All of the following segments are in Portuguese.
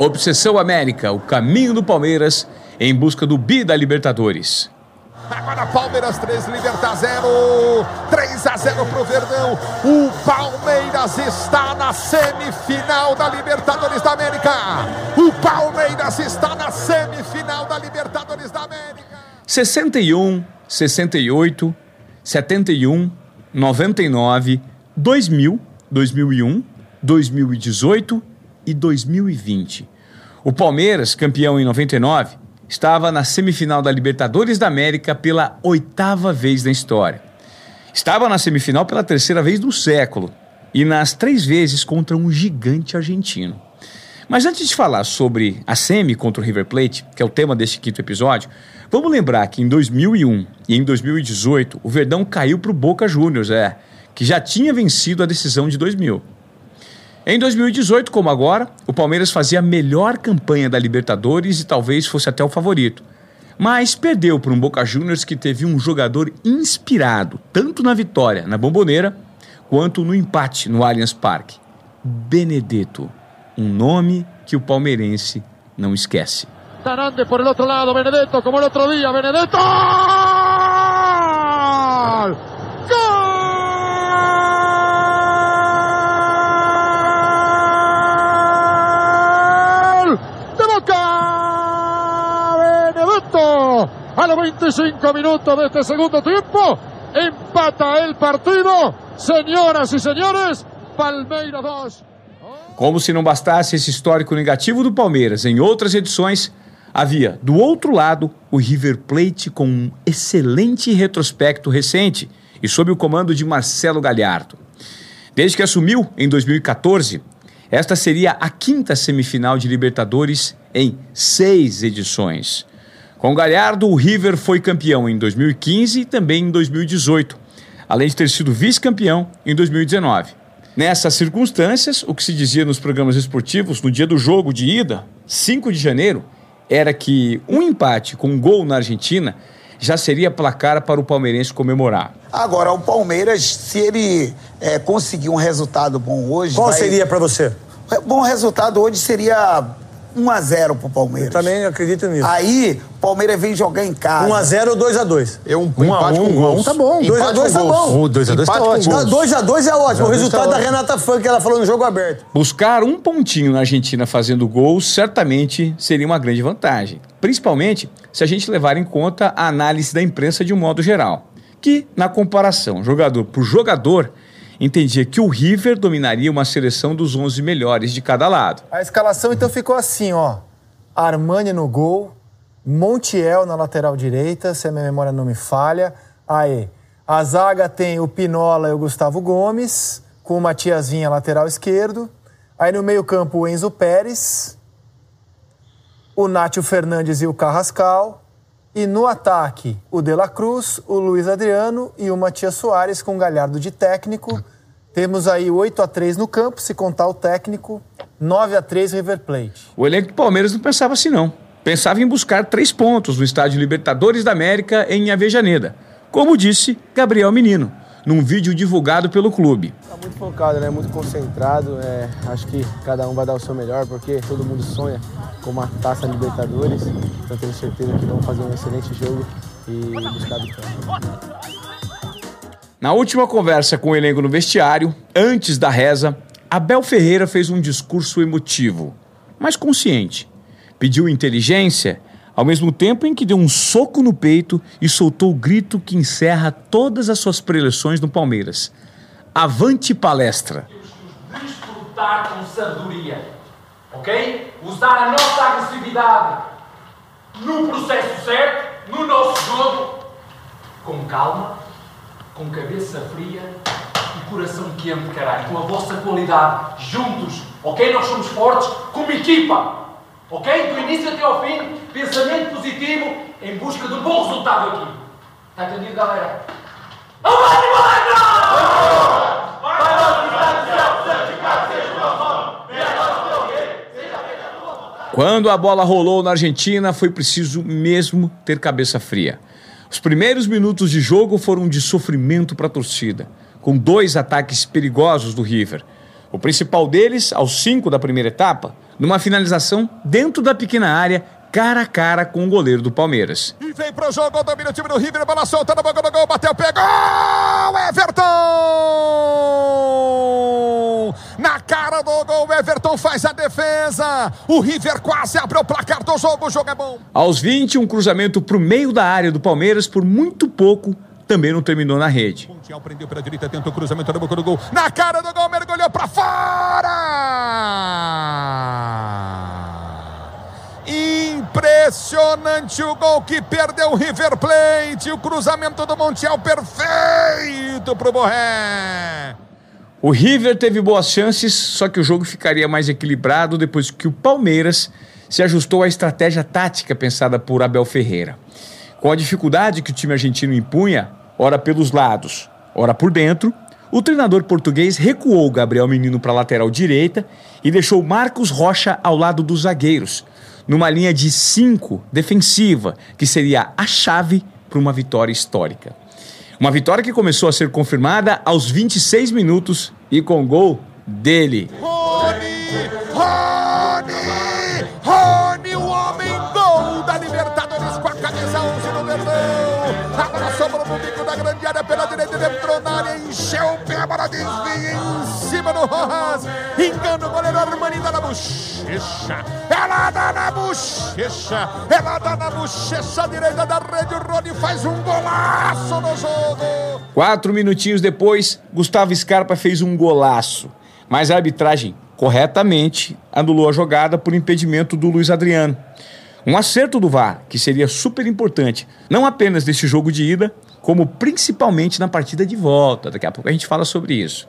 Obsessão América, o caminho do Palmeiras em busca do bi da Libertadores. Agora Palmeiras 3, Libertar 0. 3 a 0 pro Verdão. O Palmeiras está na semifinal da Libertadores da América. O Palmeiras está na semifinal da Libertadores da América. 61, 68, 71, 99, 2000, 2001, 2018 e 2020. O Palmeiras, campeão em 99, estava na semifinal da Libertadores da América pela oitava vez na história. Estava na semifinal pela terceira vez no século e nas três vezes contra um gigante argentino. Mas antes de falar sobre a semi contra o River Plate, que é o tema deste quinto episódio, vamos lembrar que em 2001 e em 2018 o Verdão caiu para o Boca Juniors, é, que já tinha vencido a decisão de 2000. Em 2018, como agora, o Palmeiras fazia a melhor campanha da Libertadores e talvez fosse até o favorito. Mas perdeu para um Boca Juniors que teve um jogador inspirado tanto na vitória na Bomboneira quanto no empate no Allianz Parque. Benedetto, um nome que o palmeirense não esquece. Tarande por el otro lado, Benedetto, como el otro día, Benedetto! Los 25 minutos de este segundo tiempo, empata el partido. Señoras y señores, Palmeiras 2. Como se não bastasse esse histórico negativo do Palmeiras em outras edições, havia do outro lado o River Plate com um excelente retrospecto recente e sob o comando de Marcelo Galhardo. Desde que assumiu em 2014, esta seria a quinta semifinal de Libertadores em seis edições. Com Galhardo, o River foi campeão em 2015 e também em 2018, além de ter sido vice-campeão em 2019. Nessas circunstâncias, o que se dizia nos programas esportivos no dia do jogo de ida, 5 de janeiro, era que um empate com um gol na Argentina já seria placar para o palmeirense comemorar. Agora, o Palmeiras, se ele é, conseguir um resultado bom hoje. Qual vai- seria pra você? Bom resultado hoje seria 1x0 pro Palmeiras. Também acredito nisso. Aí, o Palmeiras vem jogar em casa. 1x0 ou 2x2? Eu um, Um a empate um, com um a um gols. tá bom. Empate 2 a 2 com tá gols. bom. O 2 a 2 tá ótimo. gols. 2x2 é ótimo. O 2 a 2 resultado tá da. Renata que ela falou no jogo aberto. Buscar um pontinho na Argentina fazendo gol certamente seria uma grande vantagem, principalmente se a gente levar em conta a análise da imprensa de um modo geral, que, na comparação jogador por jogador, entendia que o River dominaria uma seleção dos 11 melhores de cada lado. A escalação então ficou assim, ó. Armani no gol, Montiel na lateral direita, se a minha memória não me falha. Aí, a zaga tem o Pinola e o Gustavo Gomes, com o Matias Vinha lateral esquerdo. Aí no meio-campo o Enzo Pérez, o Nátio Fernandes e o Carrascal. E no ataque, o De La Cruz, o Luiz Adriano e o Matias Soares com Galhardo de técnico. Temos aí 8 a 3 no campo, se contar o técnico, 9 a 3 River Plate. O elenco do Palmeiras não pensava assim, não. Pensava em buscar três pontos no estádio Libertadores da América em Avejaneda, como disse Gabriel Menino, num vídeo divulgado pelo clube. Tá muito focado, né? Muito concentrado. É, acho que cada um vai dar o seu melhor, porque todo mundo sonha com uma taça Libertadores. Então tenho certeza que vamos fazer um excelente jogo e buscar a vitória. Na última conversa com o elenco no vestiário, antes da reza, Abel Ferreira fez um discurso emotivo, mas consciente. Pediu inteligência, ao mesmo tempo em que deu um soco no peito e soltou o grito que encerra todas as suas preleções no Palmeiras. Avante palestra! Desfrutar com sabedoria, ok? Usar a nossa agressividade no processo certo, no nosso jogo, com calma, com cabeça fria e coração quente, caralho, com a vossa qualidade, juntos, ok? Nós somos fortes como equipa, ok? Do início até ao fim, pensamento positivo em busca de um bom resultado aqui. Está entendido, galera? Avante, palestra! Vai lá, cidade do céu, santificado seja o teu nome. Venha a nós o teu reino. Seja feita a tua vontade. Quando a bola rolou na Argentina, foi preciso mesmo ter cabeça fria. Os primeiros minutos de jogo foram de sofrimento para a torcida, com dois ataques perigosos do River. O principal deles, aos 5 da primeira etapa, numa finalização dentro da pequena área, cara a cara com o goleiro do Palmeiras. E vem pro jogo, domina o time do River, bola solta no boca do gol, bateu, pegou! Everton! Na cara do gol, Everton faz a defesa. O River quase abre o placar do jogo, o jogo é bom. Aos 20, um cruzamento pro meio da área do Palmeiras, por muito pouco, também não terminou na rede. Montiel prendeu pela direita, tentou o cruzamento na boca do gol. Na cara do gol, mergulhou pra fora! Impressionante o gol que perdeu o River Plate. O cruzamento do Montiel perfeito pro Borré. O River teve boas chances, só que o jogo ficaria mais equilibrado depois que o Palmeiras se ajustou à estratégia tática pensada por Abel Ferreira. Com a dificuldade que o time argentino impunha, ora pelos lados, ora por dentro, o treinador português recuou Gabriel Menino para a lateral direita e deixou Marcos Rocha ao lado dos zagueiros, numa linha de cinco defensiva, que seria a chave para uma vitória histórica. Uma vitória que começou a ser confirmada aos 26 minutos e com gol dele. Rony! Rony! Rony, entrou encheu o pé, a bola desvia em cima do Rojas. Engana o goleiro Armani, dá na bochecha. Ela dá na bochecha. Ela dá na bochecha direita da rede. O Rony faz um golaço no jogo. Quatro minutinhos depois, Gustavo Scarpa fez um golaço. Mas a arbitragem, corretamente, anulou a jogada por impedimento do Luiz Adriano. Um acerto do VAR, que seria super importante, não apenas nesse jogo de ida, como principalmente na partida de volta. Daqui a pouco a gente fala sobre isso.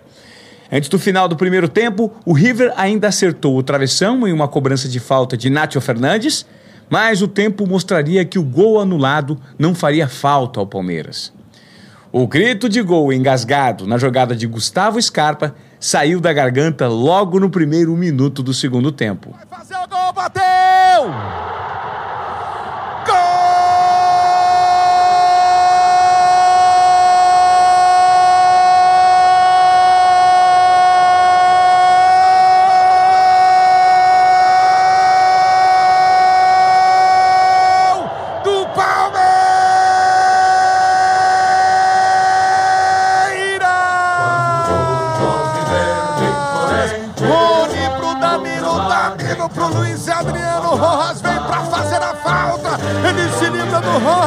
Antes do final do primeiro tempo, o River ainda acertou o travessão em uma cobrança de falta de Nátio Fernandes, mas o tempo mostraria que o gol anulado não faria falta ao Palmeiras. O grito de gol engasgado na jogada de Gustavo Scarpa saiu da garganta logo no primeiro minuto do segundo tempo. Vai fazer o gol, bateu!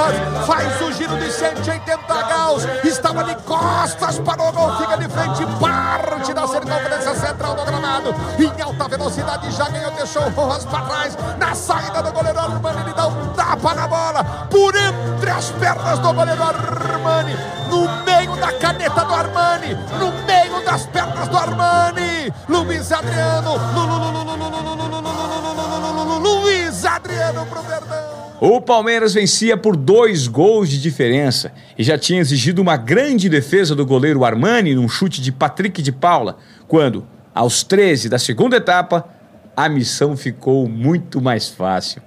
nós, faz o giro de 180 graus, estava de costas para o gol, fica de frente, parte da circunferência central do Granado, em alta velocidade, já ganhou, deixou o Rojas para trás, na saída do goleiro Armani, ele dá um tapa na bola, por entre as pernas do goleiro Armani, no meio da caneta do Armani, no meio das pernas do Armani, Luiz Adriano, Luiz Adriano pro Verdão. O Palmeiras vencia por dois gols de diferença e já tinha exigido uma grande defesa do goleiro Armani num chute de Patrick de Paula, quando, aos 13 da segunda etapa, a missão ficou muito mais fácil.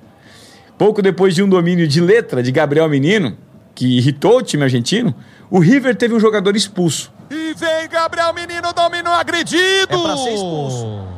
Pouco depois de um domínio de letra de Gabriel Menino, que irritou o time argentino, o River teve um jogador expulso. E vem Gabriel Menino, domínio agredido. É pra ser expulso.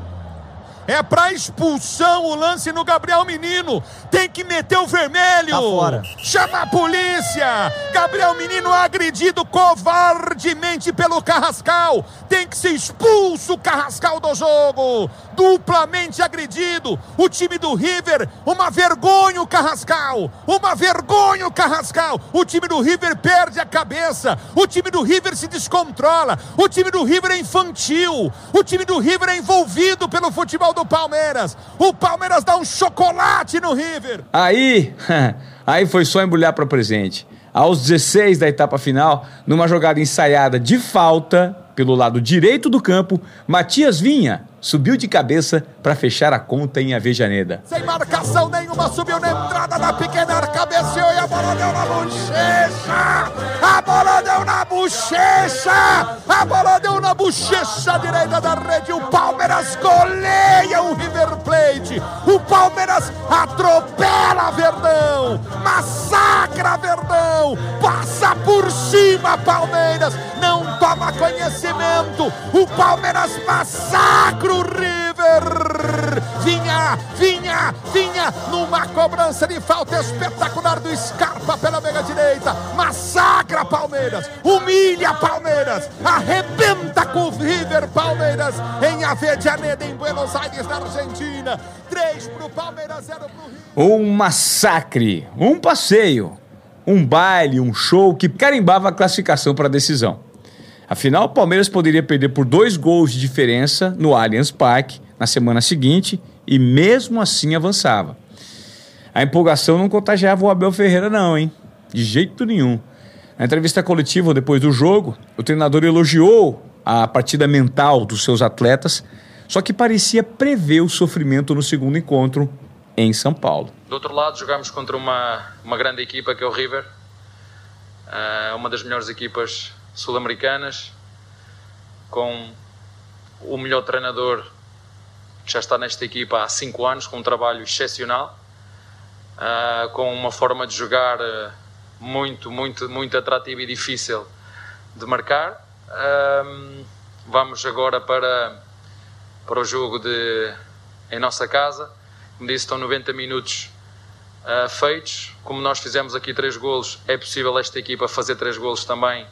É pra expulsão o lance no Gabriel Menino. Tem que meter o vermelho. Tá fora. Chama a polícia. Gabriel Menino agredido covardemente pelo Carrascal. Tem que ser expulso o Carrascal do jogo. Duplamente agredido. O time do River, uma vergonha o Carrascal. Uma vergonha o Carrascal. O time do River perde a cabeça. O time do River se descontrola. O time do River é infantil. O time do River é envolvido pelo futebol do Palmeiras. O Palmeiras dá um chocolate no River. Aí, aí foi só embrulhar para presente. Aos 16 da etapa final, numa jogada ensaiada de falta pelo lado direito do campo, Matias Vinha subiu de cabeça para fechar a conta em Avejaneda. Sem marcação nenhuma, subiu na entrada da pequena cabeceou e a bola deu na bochecha! A bola deu na bochecha! A bola deu na bochecha direita da rede. O Palmeiras goleia o River Plate. O Palmeiras atropela Verdão. Massacra Verdão, passa por cima Palmeiras, não toma conhecimento, o Palmeiras massacra o River, vinha, vinha, vinha, numa cobrança de falta espetacular do Scarpa pela meia direita, massacra Palmeiras, humilha Palmeiras, arrebenta com o River Palmeiras em Avejaneda, em Buenos Aires, na Argentina, 3 pro Palmeiras, 0 pro River. Um massacre, um passeio, um baile, um show que carimbava a classificação para a decisão. Afinal, o Palmeiras poderia perder por dois gols de diferença no Allianz Parque na semana seguinte e mesmo assim avançava. A empolgação não contagiava o Abel Ferreira, não, hein? De jeito nenhum. Na entrevista coletiva depois do jogo, o treinador elogiou a partida mental dos seus atletas, só que parecia prever o sofrimento no segundo encontro em São Paulo. Do outro lado, jogamos contra uma, uma grande equipa que é o River, uh, uma das melhores equipas sul-americanas, com o melhor treinador que já está nesta equipa há cinco anos, com um trabalho excepcional, uh, com uma forma de jogar uh, muito, muito, muito atrativa e difícil de marcar. vamos agora para, para o jogo de, em nossa casa como disse, estão 90 minutos uh, feitos. Como nós fizemos aqui três golos, é possível esta equipa fazer três golos também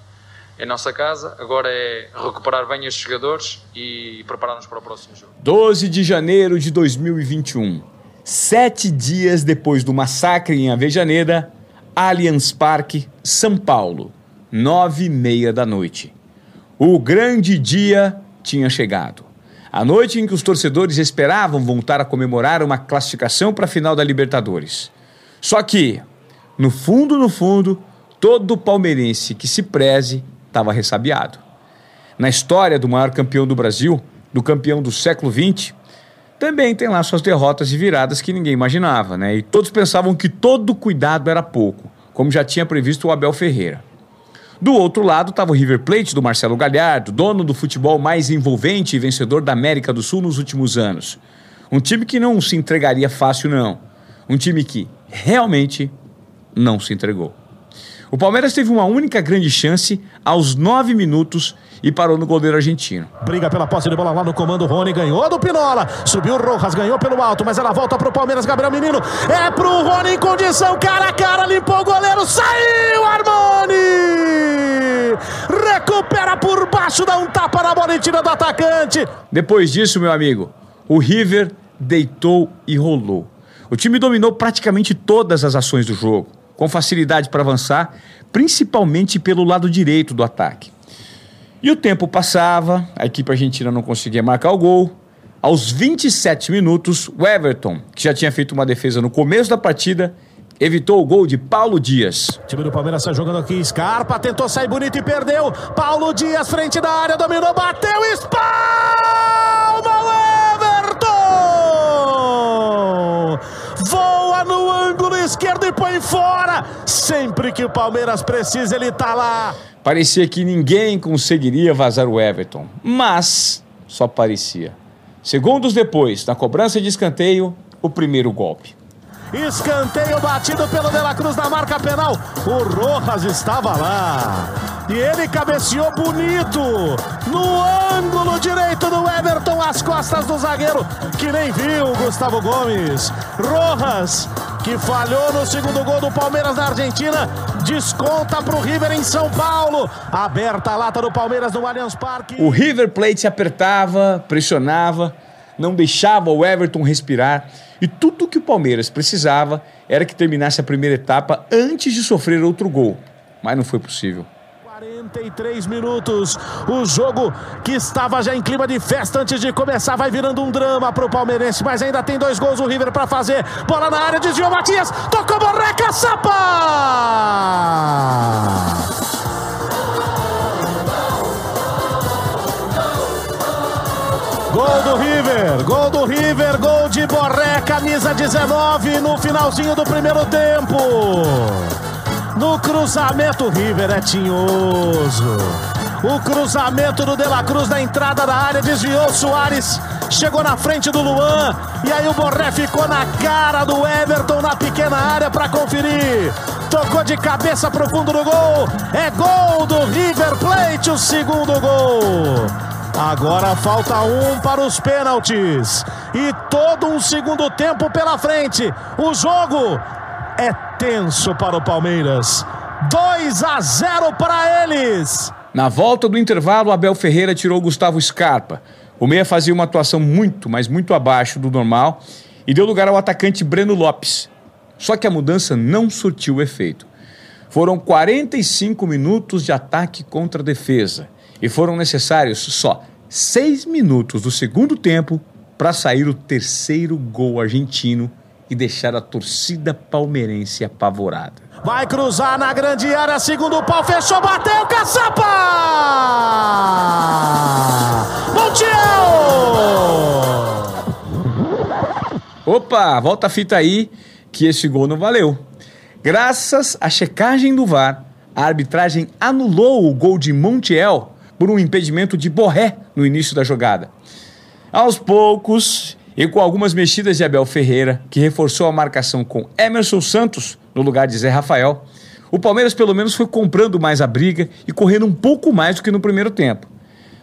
em nossa casa. Agora é recuperar bem estes jogadores e preparar-nos para o próximo jogo. 12 de janeiro de 2021. Sete dias depois do massacre em Avejaneda, Allianz Parque, São Paulo. Nove e meia da noite. O grande dia tinha chegado. A noite em que os torcedores esperavam voltar a comemorar uma classificação para a final da Libertadores. Só que, no fundo, no fundo, todo palmeirense que se preze estava ressabiado. Na história do maior campeão do Brasil, do campeão do século XX, também tem lá suas derrotas e viradas que ninguém imaginava, né? E todos pensavam que todo cuidado era pouco, como já tinha previsto o Abel Ferreira. Do outro lado estava o River Plate do Marcelo Galhardo, dono do futebol mais envolvente e vencedor da América do Sul nos últimos anos. Um time que não se entregaria fácil, não. Um time que realmente não se entregou. O Palmeiras teve uma única grande chance aos nove minutos e parou no goleiro argentino. Briga pela posse de bola lá no comando. Rony ganhou do Pinola. Subiu o Rojas, ganhou pelo alto, mas ela volta pro Palmeiras. Gabriel Menino é pro Rony em condição. Cara a cara, limpou o goleiro. Saiu Armani! Recupera por baixo, dá um tapa na bola e tira do atacante. Depois disso, meu amigo, o River deitou e rolou. O time dominou praticamente todas as ações do jogo, com facilidade para avançar, principalmente pelo lado direito do ataque. E o tempo passava, a equipe argentina não conseguia marcar o gol. Aos 27 minutos, o Everton, que já tinha feito uma defesa no começo da partida, evitou o gol de Paulo Dias. O time do Palmeiras está jogando aqui. Scarpa tentou sair bonito e perdeu. Paulo Dias, frente da área, dominou, bateu, espalma no esquerdo e põe fora. Sempre que o Palmeiras precisa, ele está lá. Parecia que ninguém conseguiria vazar o Everton, mas só parecia. Segundos depois, na cobrança de escanteio, o primeiro golpe. Escanteio batido pelo De La Cruz na marca penal. O Rojas estava lá. E ele cabeceou bonito no ângulo direito do Everton, às costas do zagueiro, que nem viu Gustavo Gomes. Rojas que falhou no segundo gol do Palmeiras da Argentina, desconta para o River em São Paulo. Aberta a lata do Palmeiras no Allianz Parque. O River Plate apertava, pressionava, não deixava o Everton respirar. E tudo que o Palmeiras precisava era que terminasse a primeira etapa antes de sofrer outro gol. Mas não foi possível. 43 minutos. O jogo que estava já em clima de festa antes de começar vai virando um drama para o palmeirense, mas ainda tem dois gols o River para fazer. Bola na área, desviou Matias, tocou Borreca, Sapa! Gol do River, gol do River, gol de Borré, camisa 19 no finalzinho do primeiro tempo. No cruzamento, River é tinhoso. O cruzamento do De La Cruz na entrada da área desviou Soares chegou na frente do Luan. E aí o Borré ficou na cara do Everton na pequena área para conferir. Tocou de cabeça pro fundo do gol. É gol do River Plate, o segundo gol. Agora falta um para os pênaltis. E todo um segundo tempo pela frente. O jogo é tenso para o Palmeiras. 2 a 0 para eles. Na volta do intervalo, Abel Ferreira tirou Gustavo Scarpa. O meia fazia uma atuação muito, mas muito abaixo do normal e deu lugar ao atacante Breno Lopes. Só que a mudança não surtiu efeito. Foram 45 minutos de ataque contra defesa e foram necessários só seis minutos do segundo tempo para sair o terceiro gol argentino e deixar a torcida palmeirense apavorada. Vai cruzar na grande área, segundo pau, fechou, bateu, caçapa! Montiel! Opa, volta a fita aí, que esse gol não valeu. Graças à checagem do VAR, a arbitragem anulou o gol de Montiel por um impedimento de Borré no início da jogada. Aos poucos, e com algumas mexidas de Abel Ferreira, que reforçou a marcação com Emerson Santos no lugar de Zé Rafael, o Palmeiras pelo menos foi comprando mais a briga e correndo um pouco mais do que no primeiro tempo.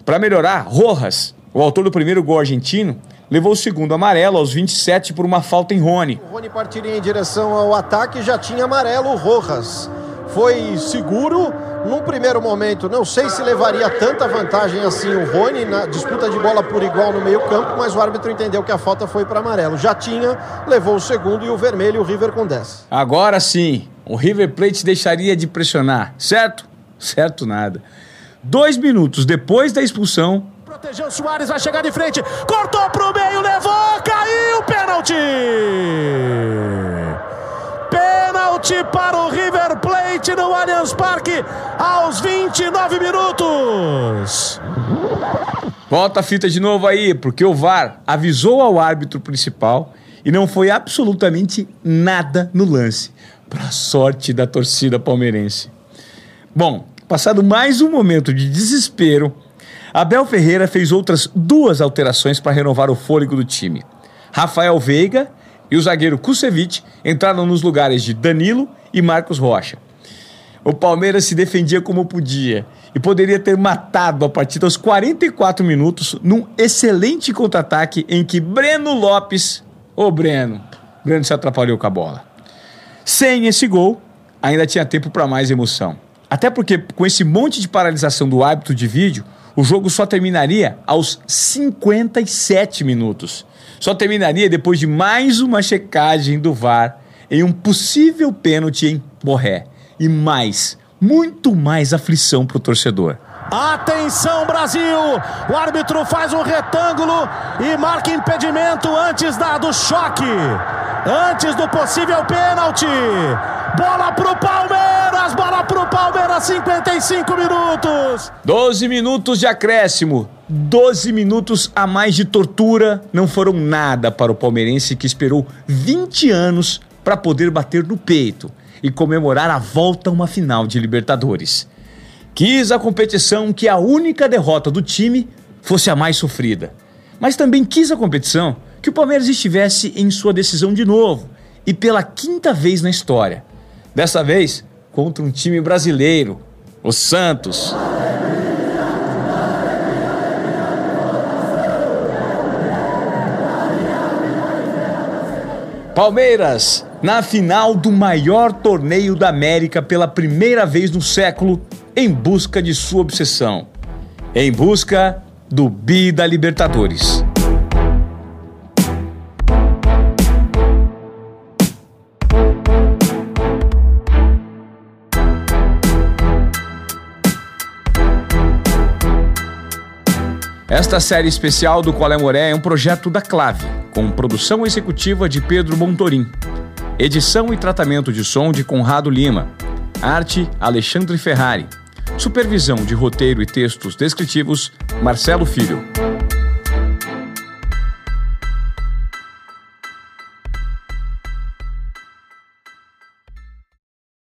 Para melhorar, Rojas, o autor do primeiro gol argentino, levou o segundo amarelo aos 27 por uma falta em Rony. O Rony partiria em direção ao ataque já tinha amarelo Rojas. Foi seguro num primeiro momento. Não sei se levaria tanta vantagem assim o Rony na disputa de bola por igual no meio-campo, mas o árbitro entendeu que a falta foi para amarelo. Já tinha, levou o segundo e o vermelho, o River com 10. Agora sim, o River Plate deixaria de pressionar, certo? Certo nada. Dois minutos depois da expulsão, Protegeu Soares, vai chegar de frente. Cortou pro meio, levou, caiu, pênalti! Pênalti para o River Plate no Allianz Parque aos 29 minutos. Volta a fita de novo aí, porque o VAR avisou ao árbitro principal e não foi absolutamente nada no lance, para sorte da torcida palmeirense. Bom, passado mais um momento de desespero, Abel Ferreira fez outras duas alterações para renovar o fôlego do time. Rafael Veiga e o zagueiro Kusevich entraram nos lugares de Danilo e Marcos Rocha. O Palmeiras se defendia como podia e poderia ter matado a partida aos 44 minutos num excelente contra-ataque em que Breno Lopes, ô Breno, Breno se atrapalhou com a bola. Sem esse gol, ainda tinha tempo para mais emoção. Até porque com esse monte de paralisação do hábito de vídeo, o jogo só terminaria aos 57 minutos. Só terminaria depois de mais uma checagem do VAR em um possível pênalti em Borré. E mais, muito mais aflição para o torcedor. Atenção, Brasil! O árbitro faz um retângulo e marca impedimento antes da, do choque. Antes do possível pênalti. Bola pro Palmeiras! Bola pro Palmeiras, 55 minutos! 12 minutos de acréscimo. 12 minutos a mais de tortura não foram nada para o palmeirense que esperou 20 anos para poder bater no peito e comemorar a volta a uma final de Libertadores. Quis a competição que a única derrota do time fosse a mais sofrida. Mas também quis a competição que o Palmeiras estivesse em sua decisão de novo e pela quinta vez na história. Dessa vez contra um time brasileiro, o Santos. Palmeiras, na final do maior torneio da América pela primeira vez no século, em busca de sua obsessão. Em busca do Bi da Libertadores. Esta série especial do Qual é Moré é um projeto da Clave, com produção executiva de Pedro Montorim. Edição e tratamento de som de Conrado Lima. Arte Alexandre Ferrari. Supervisão de roteiro e textos descritivos Marcelo Filho.